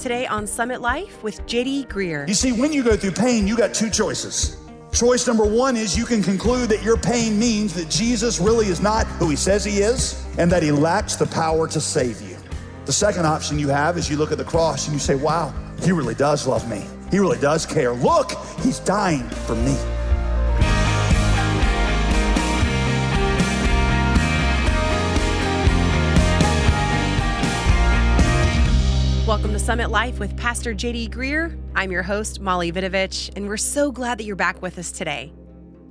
Today on Summit Life with JD Greear. You see, when you go through pain, you got two choices. Choice number one is you can conclude that your pain means that Jesus really is not who he says he is and that he lacks the power to save you. The second option you have is you look at the cross and you say, wow, he really does love me. He really does care. Look, he's dying for me. Summit Life with Pastor JD Greear. I'm your host, Molly Vidovich, and we're so glad that you're back with us today.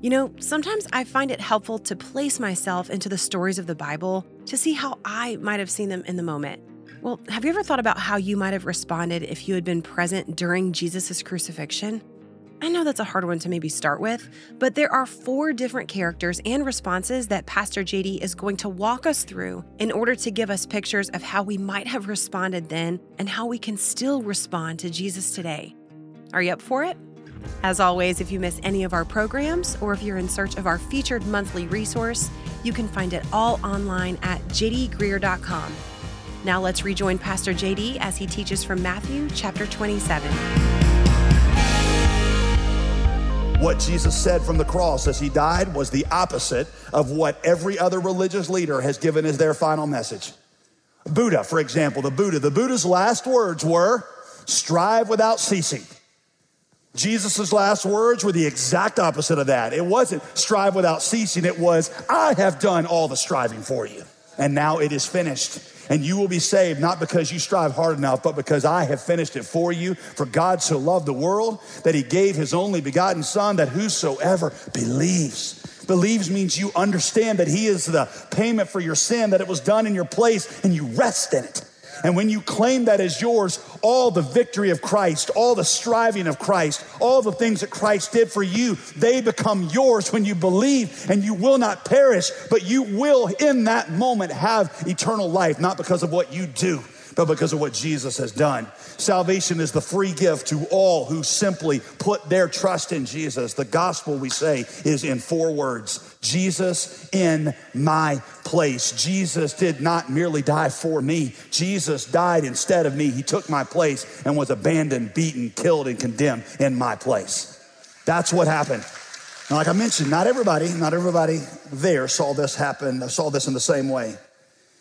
You know, sometimes I find it helpful to place myself into the stories of the Bible to see how I might have seen them in the moment. Well, have you ever thought about how you might have responded if you had been present during Jesus' crucifixion? I know that's a hard one to maybe start with, but there are four different characters and responses that Pastor JD is going to walk us through in order to give us pictures of how we might have responded then and how we can still respond to Jesus today. Are you up for it? As always, if you miss any of our programs or if you're in search of our featured monthly resource, you can find it all online at jdgreear.com. Now let's rejoin Pastor JD as he teaches from Matthew chapter 27 what Jesus said from the cross as he died was the opposite of what every other religious leader has given as their final message. Buddha, for example, the Buddha, the Buddha's last words were, strive without ceasing. Jesus' last words were the exact opposite of that. It wasn't strive without ceasing. It was, I have done all the striving for you. And now it is finished and you will be saved not because you strive hard enough, but because I have finished it for you. For God so loved the world that he gave his only begotten Son, that whosoever believes, believes means you understand that he is the payment for your sin, that it was done in your place, and you rest in it. And when you claim that as yours, all the victory of Christ, all the striving of Christ, all the things that Christ did for you, they become yours when you believe and you will not perish, but you will in that moment have eternal life, not because of what you do, but because of what Jesus has done. Salvation is the free gift to all who simply put their trust in Jesus. The gospel, we say, is in four words Jesus in my place. Jesus did not merely die for me, Jesus died instead of me. He took my place and was abandoned, beaten, killed, and condemned in my place. That's what happened. Now, like I mentioned, not everybody, not everybody there saw this happen, saw this in the same way.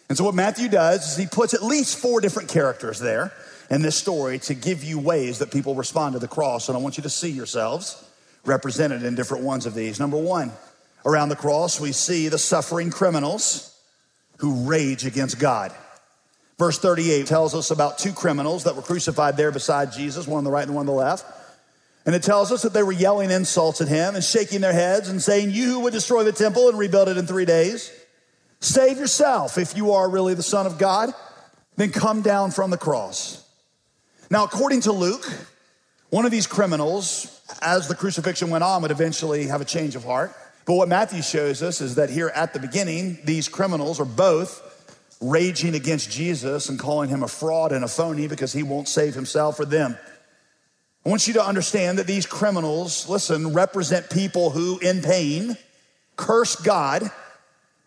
And so, what Matthew does is he puts at least four different characters there in this story to give you ways that people respond to the cross. And I want you to see yourselves represented in different ones of these. Number one, around the cross, we see the suffering criminals who rage against God. Verse 38 tells us about two criminals that were crucified there beside Jesus, one on the right and one on the left. And it tells us that they were yelling insults at him and shaking their heads and saying, You who would destroy the temple and rebuild it in three days, save yourself if you are really the Son of God, then come down from the cross. Now, according to Luke, one of these criminals, as the crucifixion went on, would eventually have a change of heart. But what Matthew shows us is that here at the beginning, these criminals are both raging against Jesus and calling him a fraud and a phony because he won't save himself or them. I want you to understand that these criminals, listen, represent people who, in pain, curse God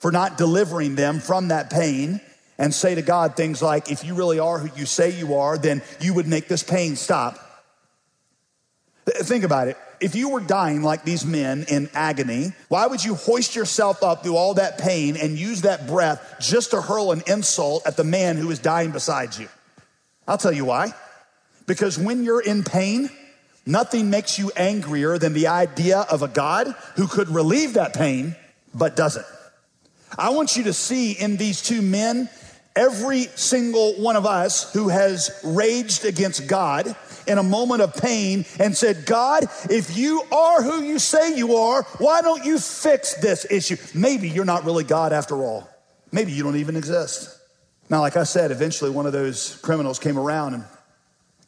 for not delivering them from that pain and say to God things like, if you really are who you say you are, then you would make this pain stop. Think about it. If you were dying like these men in agony, why would you hoist yourself up through all that pain and use that breath just to hurl an insult at the man who is dying beside you? I'll tell you why. Because when you're in pain, nothing makes you angrier than the idea of a God who could relieve that pain, but doesn't. I want you to see in these two men Every single one of us who has raged against God in a moment of pain and said, God, if you are who you say you are, why don't you fix this issue? Maybe you're not really God after all. Maybe you don't even exist. Now, like I said, eventually one of those criminals came around, and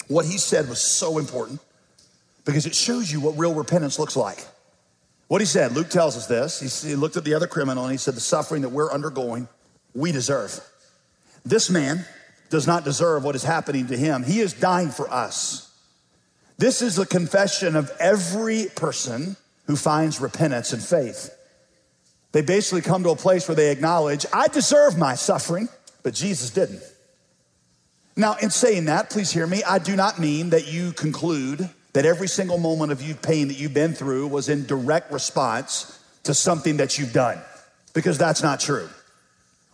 what he said was so important because it shows you what real repentance looks like. What he said, Luke tells us this. He looked at the other criminal and he said, The suffering that we're undergoing, we deserve. This man does not deserve what is happening to him. He is dying for us. This is the confession of every person who finds repentance and faith. They basically come to a place where they acknowledge, I deserve my suffering, but Jesus didn't. Now, in saying that, please hear me, I do not mean that you conclude that every single moment of you pain that you've been through was in direct response to something that you've done, because that's not true.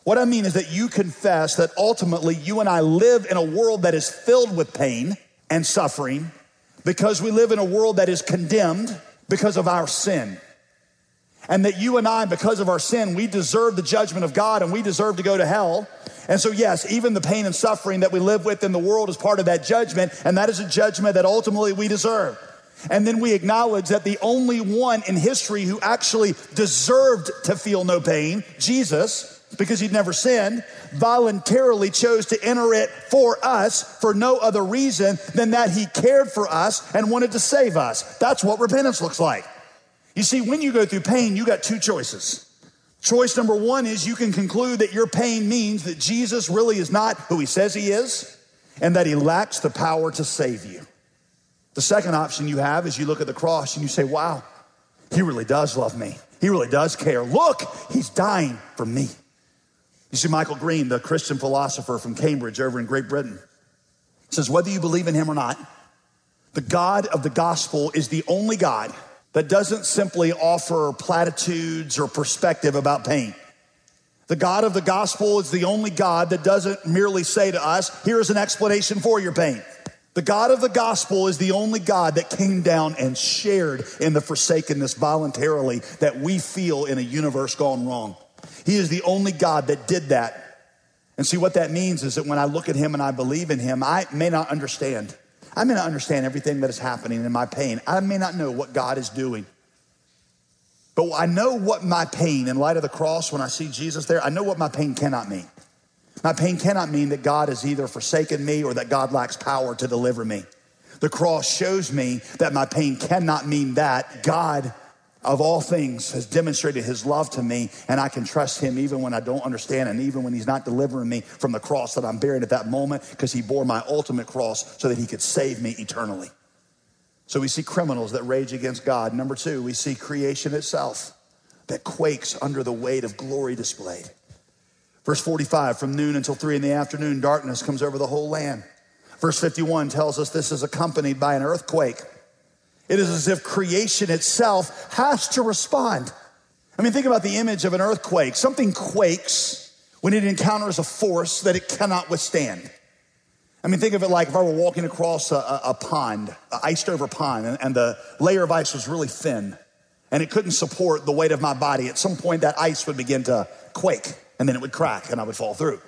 What I mean is that you confess that ultimately you and I live in a world that is filled with pain and suffering because we live in a world that is condemned because of our sin. And that you and I, because of our sin, we deserve the judgment of God and we deserve to go to hell. And so, yes, even the pain and suffering that we live with in the world is part of that judgment, and that is a judgment that ultimately we deserve. And then we acknowledge that the only one in history who actually deserved to feel no pain, Jesus, because he'd never sinned, voluntarily chose to enter it for us for no other reason than that he cared for us and wanted to save us. That's what repentance looks like. You see, when you go through pain, you got two choices. Choice number one is you can conclude that your pain means that Jesus really is not who he says he is and that he lacks the power to save you. The second option you have is you look at the cross and you say, wow, he really does love me. He really does care. Look, he's dying for me. You see, Michael Green, the Christian philosopher from Cambridge over in Great Britain, says, whether you believe in him or not, the God of the gospel is the only God that doesn't simply offer platitudes or perspective about pain. The God of the gospel is the only God that doesn't merely say to us, here's an explanation for your pain. The God of the gospel is the only God that came down and shared in the forsakenness voluntarily that we feel in a universe gone wrong. He is the only God that did that. And see, what that means is that when I look at him and I believe in him, I may not understand. I may not understand everything that is happening in my pain. I may not know what God is doing. But I know what my pain, in light of the cross, when I see Jesus there, I know what my pain cannot mean. My pain cannot mean that God has either forsaken me or that God lacks power to deliver me. The cross shows me that my pain cannot mean that. God of all things has demonstrated his love to me and I can trust him even when I don't understand and even when he's not delivering me from the cross that I'm bearing at that moment because he bore my ultimate cross so that he could save me eternally. So we see criminals that rage against God. Number two, we see creation itself that quakes under the weight of glory displayed. Verse 45, from noon until three in the afternoon, darkness comes over the whole land. Verse 51 tells us this is accompanied by an earthquake. It is as if creation itself has to respond. I mean, think about the image of an earthquake. Something quakes when it encounters a force that it cannot withstand. I mean, think of it like if I were walking across a, a, a pond, an iced over pond, and, and the layer of ice was really thin and it couldn't support the weight of my body. At some point, that ice would begin to quake and then it would crack and I would fall through.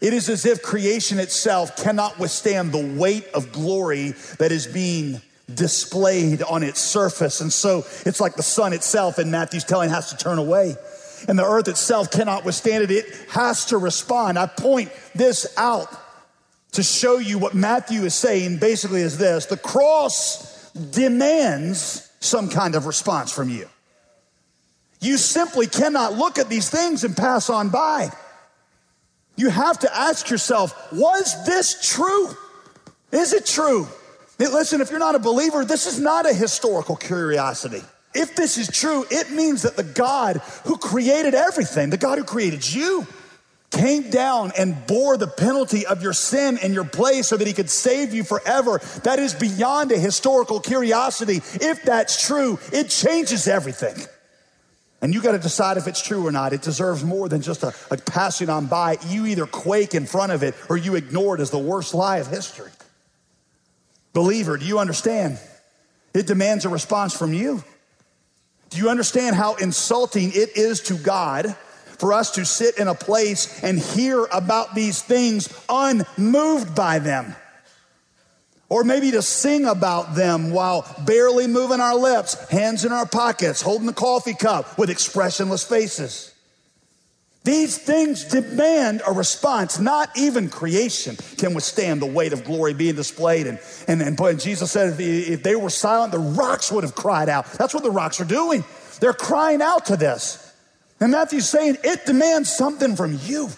It is as if creation itself cannot withstand the weight of glory that is being displayed on its surface. And so it's like the sun itself in Matthew's telling has to turn away. And the earth itself cannot withstand it. It has to respond. I point this out to show you what Matthew is saying basically is this the cross demands some kind of response from you. You simply cannot look at these things and pass on by. You have to ask yourself, was this true? Is it true? Listen, if you're not a believer, this is not a historical curiosity. If this is true, it means that the God who created everything, the God who created you, came down and bore the penalty of your sin in your place so that he could save you forever. That is beyond a historical curiosity. If that's true, it changes everything. And you got to decide if it's true or not. It deserves more than just a, a passing on by. You either quake in front of it or you ignore it as the worst lie of history. Believer, do you understand? It demands a response from you. Do you understand how insulting it is to God for us to sit in a place and hear about these things unmoved by them? Or maybe to sing about them while barely moving our lips, hands in our pockets, holding the coffee cup with expressionless faces. These things demand a response. Not even creation can withstand the weight of glory being displayed. And, and, and Jesus said if, if they were silent, the rocks would have cried out. That's what the rocks are doing. They're crying out to this. And Matthew's saying it demands something from you.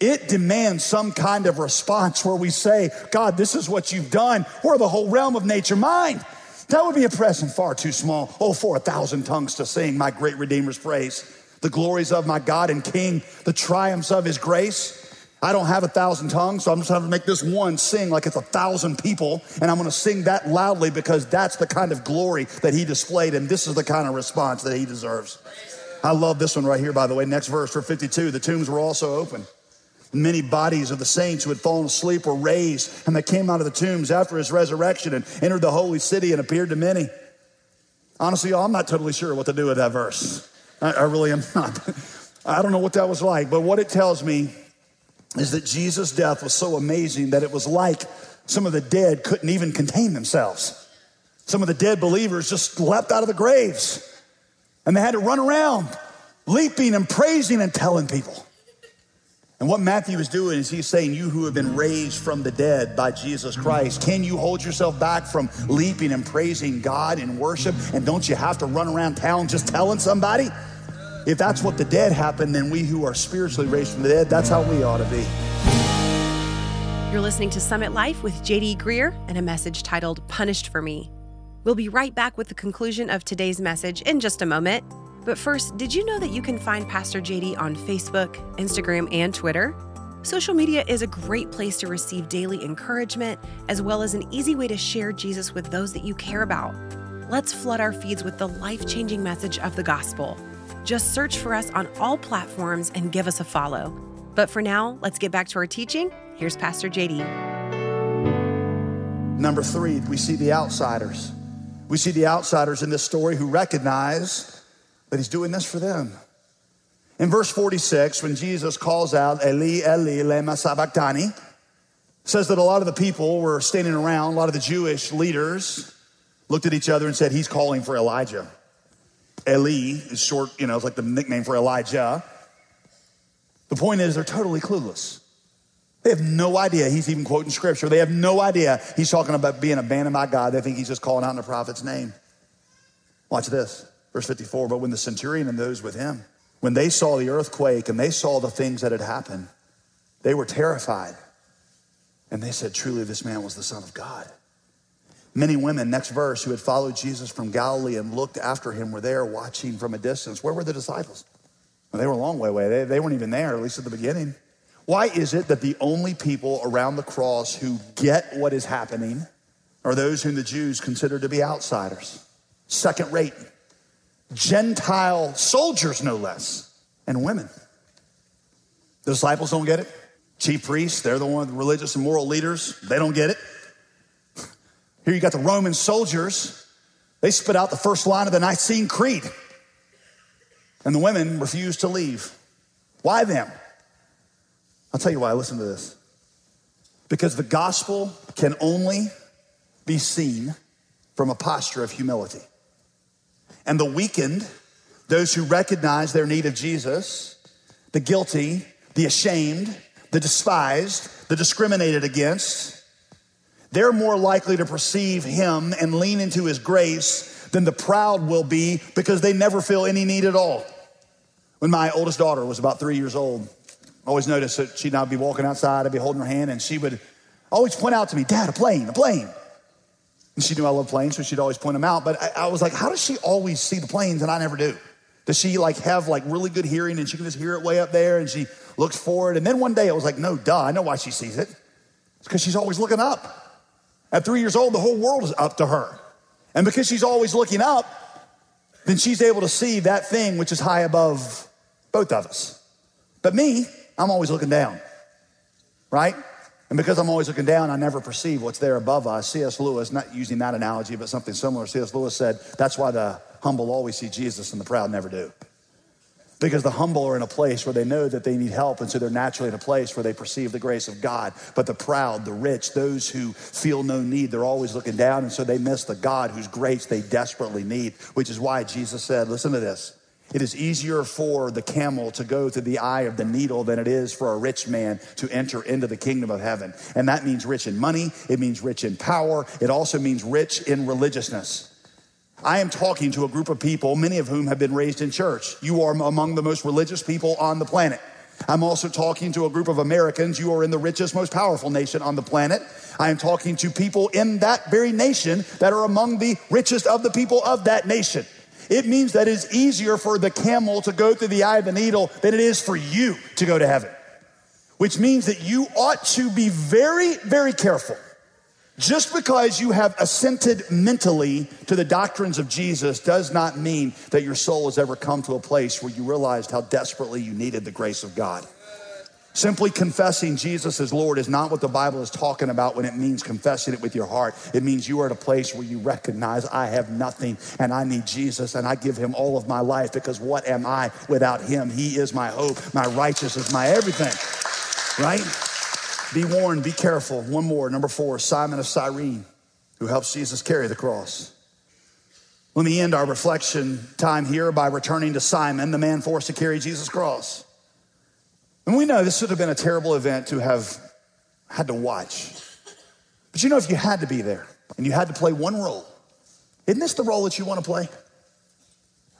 It demands some kind of response where we say, God, this is what you've done, or the whole realm of nature mine. That would be a present far too small. Oh, for a thousand tongues to sing my great Redeemer's praise the glories of my God and King, the triumphs of his grace. I don't have a thousand tongues, so I'm just going to make this one sing like it's a thousand people, and I'm going to sing that loudly because that's the kind of glory that he displayed, and this is the kind of response that he deserves. I love this one right here, by the way. Next verse for 52. The tombs were also open. Many bodies of the saints who had fallen asleep were raised, and they came out of the tombs after his resurrection and entered the holy city and appeared to many. Honestly, I'm not totally sure what to do with that verse. I, I really am not. I don't know what that was like, but what it tells me is that Jesus' death was so amazing that it was like some of the dead couldn't even contain themselves. Some of the dead believers just leapt out of the graves and they had to run around leaping and praising and telling people. And what Matthew is doing is he's saying, You who have been raised from the dead by Jesus Christ, can you hold yourself back from leaping and praising God in worship? And don't you have to run around town just telling somebody? If that's what the dead happened, then we who are spiritually raised from the dead, that's how we ought to be. You're listening to Summit Life with JD Greear and a message titled Punished for Me. We'll be right back with the conclusion of today's message in just a moment. But first, did you know that you can find Pastor JD on Facebook, Instagram, and Twitter? Social media is a great place to receive daily encouragement, as well as an easy way to share Jesus with those that you care about. Let's flood our feeds with the life changing message of the gospel. Just search for us on all platforms and give us a follow. But for now, let's get back to our teaching. Here's Pastor JD. Number three, we see the outsiders. We see the outsiders in this story who recognize that he's doing this for them. In verse 46, when Jesus calls out Eli, Eli, lema sabachthani, says that a lot of the people were standing around, a lot of the Jewish leaders looked at each other and said, He's calling for Elijah. Eli is short, you know, it's like the nickname for Elijah. The point is, they're totally clueless. They have no idea he's even quoting scripture. They have no idea he's talking about being abandoned by God. They think he's just calling out in the prophet's name. Watch this, verse 54. But when the centurion and those with him, when they saw the earthquake and they saw the things that had happened, they were terrified. And they said, Truly, this man was the Son of God. Many women, next verse, who had followed Jesus from Galilee and looked after him were there watching from a distance. Where were the disciples? Well, they were a long way away. They, they weren't even there, at least at the beginning. Why is it that the only people around the cross who get what is happening are those whom the Jews consider to be outsiders, second rate, Gentile soldiers, no less, and women? The disciples don't get it. Chief priests, they're the one, the religious and moral leaders, they don't get it. Here you got the Roman soldiers. They spit out the first line of the Nicene Creed. And the women refused to leave. Why them? I'll tell you why. Listen to this. Because the gospel can only be seen from a posture of humility. And the weakened, those who recognize their need of Jesus, the guilty, the ashamed, the despised, the discriminated against, they're more likely to perceive him and lean into his grace than the proud will be because they never feel any need at all. When my oldest daughter was about three years old, I always noticed that she'd not be walking outside, I'd be holding her hand, and she would always point out to me, Dad, a plane, a plane. And she knew I love planes, so she'd always point them out. But I, I was like, how does she always see the planes and I never do? Does she like have like really good hearing and she can just hear it way up there and she looks forward? And then one day I was like, no, duh, I know why she sees it. It's because she's always looking up. At three years old, the whole world is up to her. And because she's always looking up, then she's able to see that thing which is high above both of us. But me, I'm always looking down, right? And because I'm always looking down, I never perceive what's there above us. C.S. Lewis, not using that analogy, but something similar, C.S. Lewis said, that's why the humble always see Jesus and the proud never do. Because the humble are in a place where they know that they need help, and so they're naturally in a place where they perceive the grace of God. But the proud, the rich, those who feel no need, they're always looking down, and so they miss the God whose grace they desperately need, which is why Jesus said, Listen to this. It is easier for the camel to go through the eye of the needle than it is for a rich man to enter into the kingdom of heaven. And that means rich in money, it means rich in power, it also means rich in religiousness. I am talking to a group of people, many of whom have been raised in church. You are among the most religious people on the planet. I'm also talking to a group of Americans. You are in the richest, most powerful nation on the planet. I am talking to people in that very nation that are among the richest of the people of that nation. It means that it's easier for the camel to go through the eye of the needle than it is for you to go to heaven. which means that you ought to be very, very careful. Just because you have assented mentally to the doctrines of Jesus does not mean that your soul has ever come to a place where you realized how desperately you needed the grace of God. Simply confessing Jesus as Lord is not what the Bible is talking about when it means confessing it with your heart. It means you are at a place where you recognize I have nothing and I need Jesus and I give him all of my life because what am I without him? He is my hope, my righteousness, my everything. Right? Be warned, be careful. One more, number four, Simon of Cyrene, who helps Jesus carry the cross. Let me end our reflection time here by returning to Simon, the man forced to carry Jesus' cross. And we know this would have been a terrible event to have had to watch. But you know, if you had to be there and you had to play one role, isn't this the role that you want to play?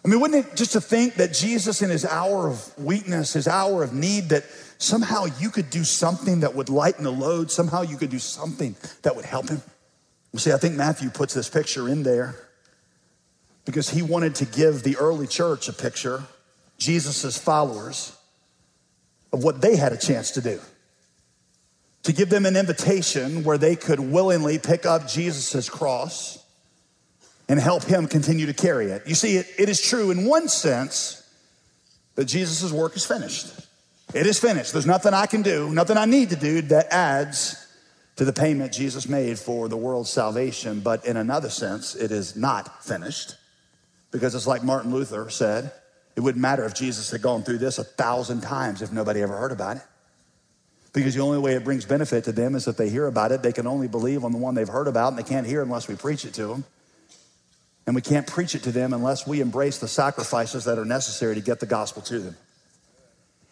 I mean, wouldn't it just to think that Jesus, in his hour of weakness, his hour of need, that somehow you could do something that would lighten the load, somehow you could do something that would help him? You see, I think Matthew puts this picture in there because he wanted to give the early church a picture, Jesus' followers, of what they had a chance to do. To give them an invitation where they could willingly pick up Jesus' cross and help him continue to carry it. You see, it, it is true in one sense that Jesus' work is finished. It is finished. There's nothing I can do, nothing I need to do that adds to the payment Jesus made for the world's salvation. But in another sense, it is not finished because it's like Martin Luther said it wouldn't matter if Jesus had gone through this a thousand times if nobody ever heard about it. Because the only way it brings benefit to them is if they hear about it. They can only believe on the one they've heard about, and they can't hear unless we preach it to them. And we can't preach it to them unless we embrace the sacrifices that are necessary to get the gospel to them.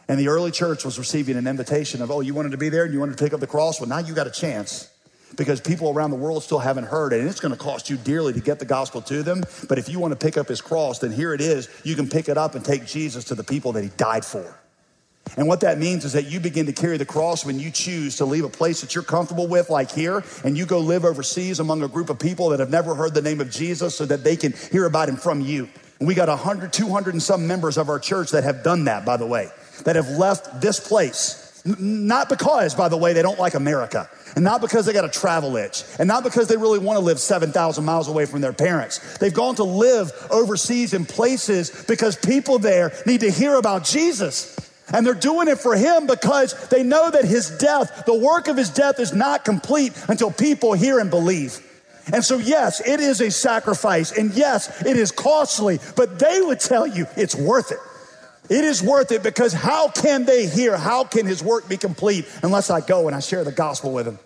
And the early church was receiving an invitation of, oh, you wanted to be there and you wanted to pick up the cross? Well, now you got a chance because people around the world still haven't heard it. And it's going to cost you dearly to get the gospel to them. But if you want to pick up his cross, then here it is. You can pick it up and take Jesus to the people that he died for. And what that means is that you begin to carry the cross when you choose to leave a place that you're comfortable with, like here, and you go live overseas among a group of people that have never heard the name of Jesus so that they can hear about him from you. And we got 100, 200 and some members of our church that have done that, by the way, that have left this place. Not because, by the way, they don't like America. And not because they got a travel itch, and not because they really want to live 7,000 miles away from their parents. They've gone to live overseas in places because people there need to hear about Jesus. And they're doing it for him because they know that his death, the work of his death, is not complete until people hear and believe. And so, yes, it is a sacrifice, and yes, it is costly, but they would tell you it's worth it. It is worth it because how can they hear? How can his work be complete unless I go and I share the gospel with them?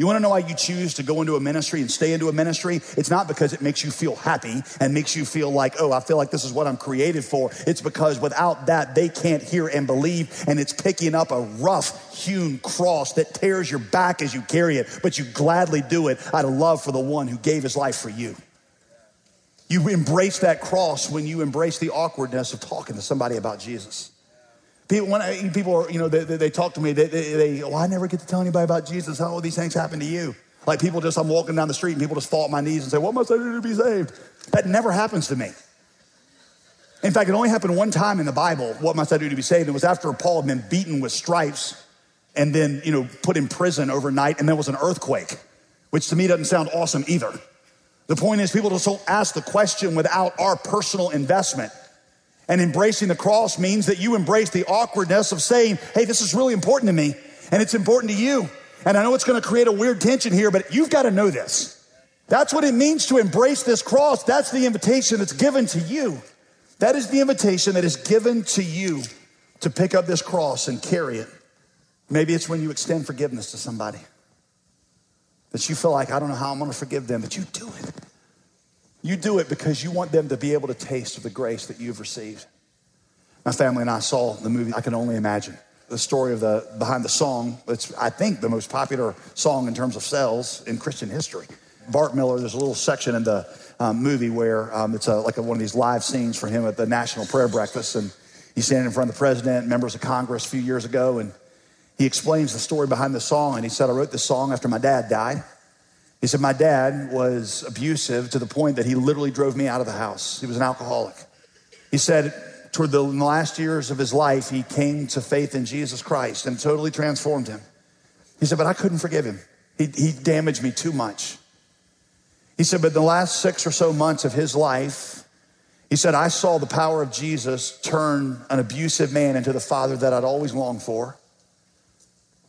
You want to know why you choose to go into a ministry and stay into a ministry? It's not because it makes you feel happy and makes you feel like, oh, I feel like this is what I'm created for. It's because without that, they can't hear and believe, and it's picking up a rough hewn cross that tears your back as you carry it, but you gladly do it out of love for the one who gave his life for you. You embrace that cross when you embrace the awkwardness of talking to somebody about Jesus. People, when I, people are, you know, they, they, they talk to me, they, they, they, well, I never get to tell anybody about Jesus. How all these things happen to you? Like people just, I'm walking down the street and people just fall at my knees and say, what must I do to be saved? That never happens to me. In fact, it only happened one time in the Bible, what must I do to be saved? It was after Paul had been beaten with stripes and then, you know, put in prison overnight and there was an earthquake, which to me doesn't sound awesome either. The point is people just don't ask the question without our personal investment. And embracing the cross means that you embrace the awkwardness of saying, hey, this is really important to me and it's important to you. And I know it's going to create a weird tension here, but you've got to know this. That's what it means to embrace this cross. That's the invitation that's given to you. That is the invitation that is given to you to pick up this cross and carry it. Maybe it's when you extend forgiveness to somebody that you feel like, I don't know how I'm going to forgive them, but you do it. You do it because you want them to be able to taste of the grace that you've received. My family and I saw the movie I Can Only Imagine. The story of the behind the song, it's I think the most popular song in terms of sales in Christian history. Bart Millard, there's a little section in the um, movie where um, it's a, like a, one of these live scenes for him at the National Prayer Breakfast, and he's standing in front of the president, members of Congress a few years ago, and he explains the story behind the song. And he said, "I wrote this song after my dad died." He said, My dad was abusive to the point that he literally drove me out of the house. He was an alcoholic. He said, toward the last years of his life, he came to faith in Jesus Christ and totally transformed him. He said, But I couldn't forgive him. He, he damaged me too much. He said, But the last six or so months of his life, he said, I saw the power of Jesus turn an abusive man into the father that I'd always longed for.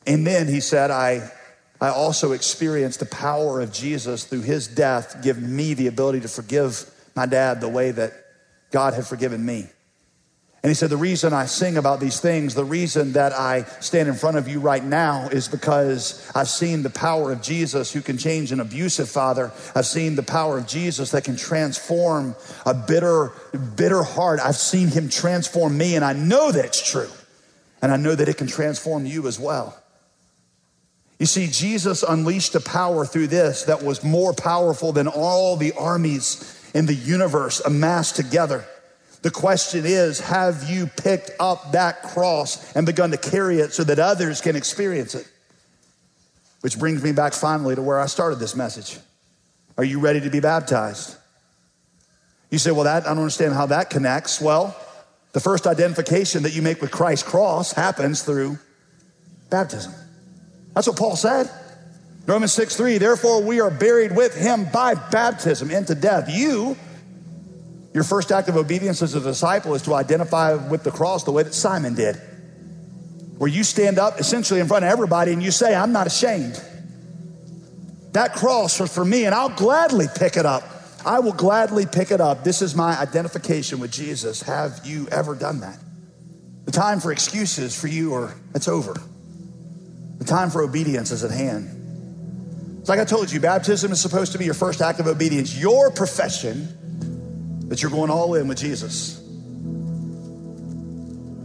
And then he said, I, I also experienced the power of Jesus through his death, give me the ability to forgive my dad the way that God had forgiven me. And he said, The reason I sing about these things, the reason that I stand in front of you right now is because I've seen the power of Jesus who can change an abusive father. I've seen the power of Jesus that can transform a bitter, bitter heart. I've seen him transform me, and I know that's true. And I know that it can transform you as well. You see, Jesus unleashed a power through this that was more powerful than all the armies in the universe amassed together. The question is have you picked up that cross and begun to carry it so that others can experience it? Which brings me back finally to where I started this message. Are you ready to be baptized? You say, well, that, I don't understand how that connects. Well, the first identification that you make with Christ's cross happens through baptism. That's what Paul said. Romans 6 3, therefore we are buried with him by baptism into death. You your first act of obedience as a disciple is to identify with the cross the way that Simon did, where you stand up essentially in front of everybody and you say, I'm not ashamed. That cross was for me, and I'll gladly pick it up. I will gladly pick it up. This is my identification with Jesus. Have you ever done that? The time for excuses for you are it's over. The time for obedience is at hand. It's like I told you, baptism is supposed to be your first act of obedience. Your profession that you're going all in with Jesus.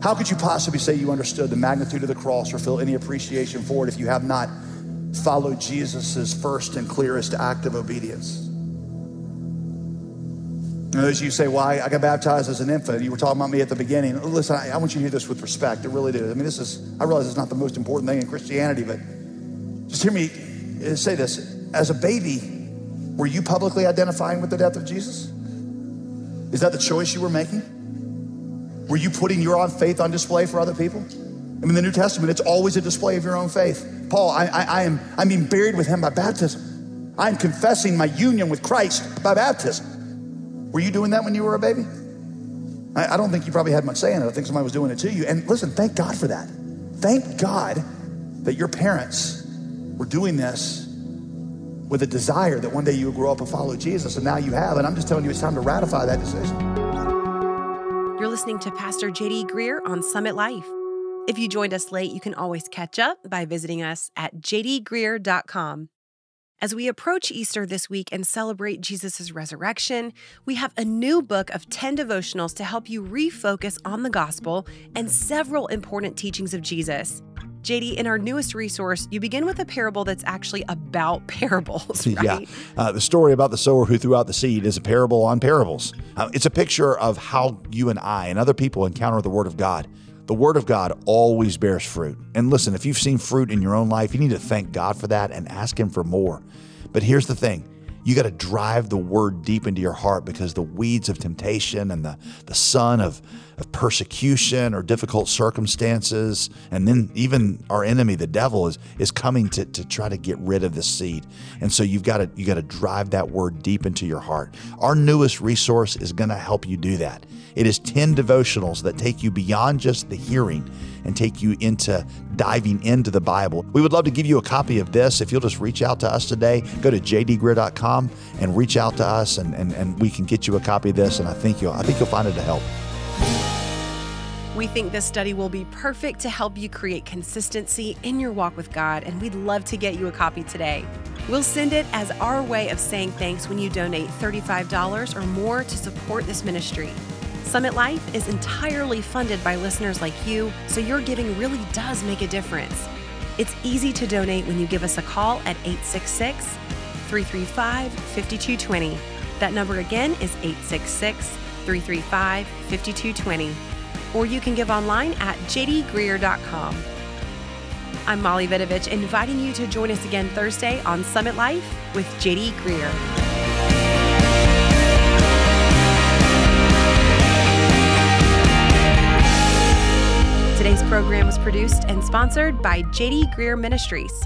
How could you possibly say you understood the magnitude of the cross or feel any appreciation for it if you have not followed Jesus' first and clearest act of obedience? As you say, well, I, I, got baptized as an infant. You were talking about me at the beginning. Listen, I, I, want you to hear this with respect. It really did. I mean, this is, I realize it's not the most important thing in Christianity, but just hear me uh, say this. As a baby, were you publicly identifying with the death of Jesus? Is that the choice you were making? Were you putting your own faith on display for other people? I mean, the New Testament, it's always a display of your own faith. Paul, I, I, I am I'm being buried with him by baptism. I'm confessing my union with Christ by baptism. Were you doing that when you were a baby? I, I don't think you probably had much say in it. I think somebody was doing it to you. And listen, thank God for that. Thank God that your parents were doing this with a desire that one day you would grow up and follow Jesus, and now you have. And I'm just telling you, it's time to ratify that decision. You're listening to Pastor JD Greear on Summit Life. If you joined us late, you can always catch up by visiting us at jdgreear.com. As we approach Easter this week and celebrate Jesus' resurrection, we have a new book of 10 devotionals to help you refocus on the gospel and several important teachings of Jesus. JD, in our newest resource, you begin with a parable that's actually about parables. Right? Yeah. Uh, the story about the sower who threw out the seed is a parable on parables. Uh, it's a picture of how you and I and other people encounter the Word of God. The Word of God always bears fruit. And listen, if you've seen fruit in your own life, you need to thank God for that and ask Him for more. But here's the thing you got to drive the word deep into your heart because the weeds of temptation and the, the sun of, of persecution or difficult circumstances, and then even our enemy, the devil, is, is coming to, to try to get rid of the seed. And so you've got to you got to drive that word deep into your heart. Our newest resource is going to help you do that. It is 10 devotionals that take you beyond just the hearing and take you into diving into the Bible. We would love to give you a copy of this. If you'll just reach out to us today, go to jdgreear.com and reach out to us and, and, and we can get you a copy of this. And I think you'll I think you'll find it to help. We think this study will be perfect to help you create consistency in your walk with God, and we'd love to get you a copy today. We'll send it as our way of saying thanks when you donate $35 or more to support this ministry. Summit Life is entirely funded by listeners like you, so your giving really does make a difference. It's easy to donate when you give us a call at 866 335 5220. That number again is 866 335 5220. Or you can give online at jdgreear.com. I'm Molly Vidovich, inviting you to join us again Thursday on Summit Life with JD Greear. Today's program was produced and sponsored by JD Greear Ministries.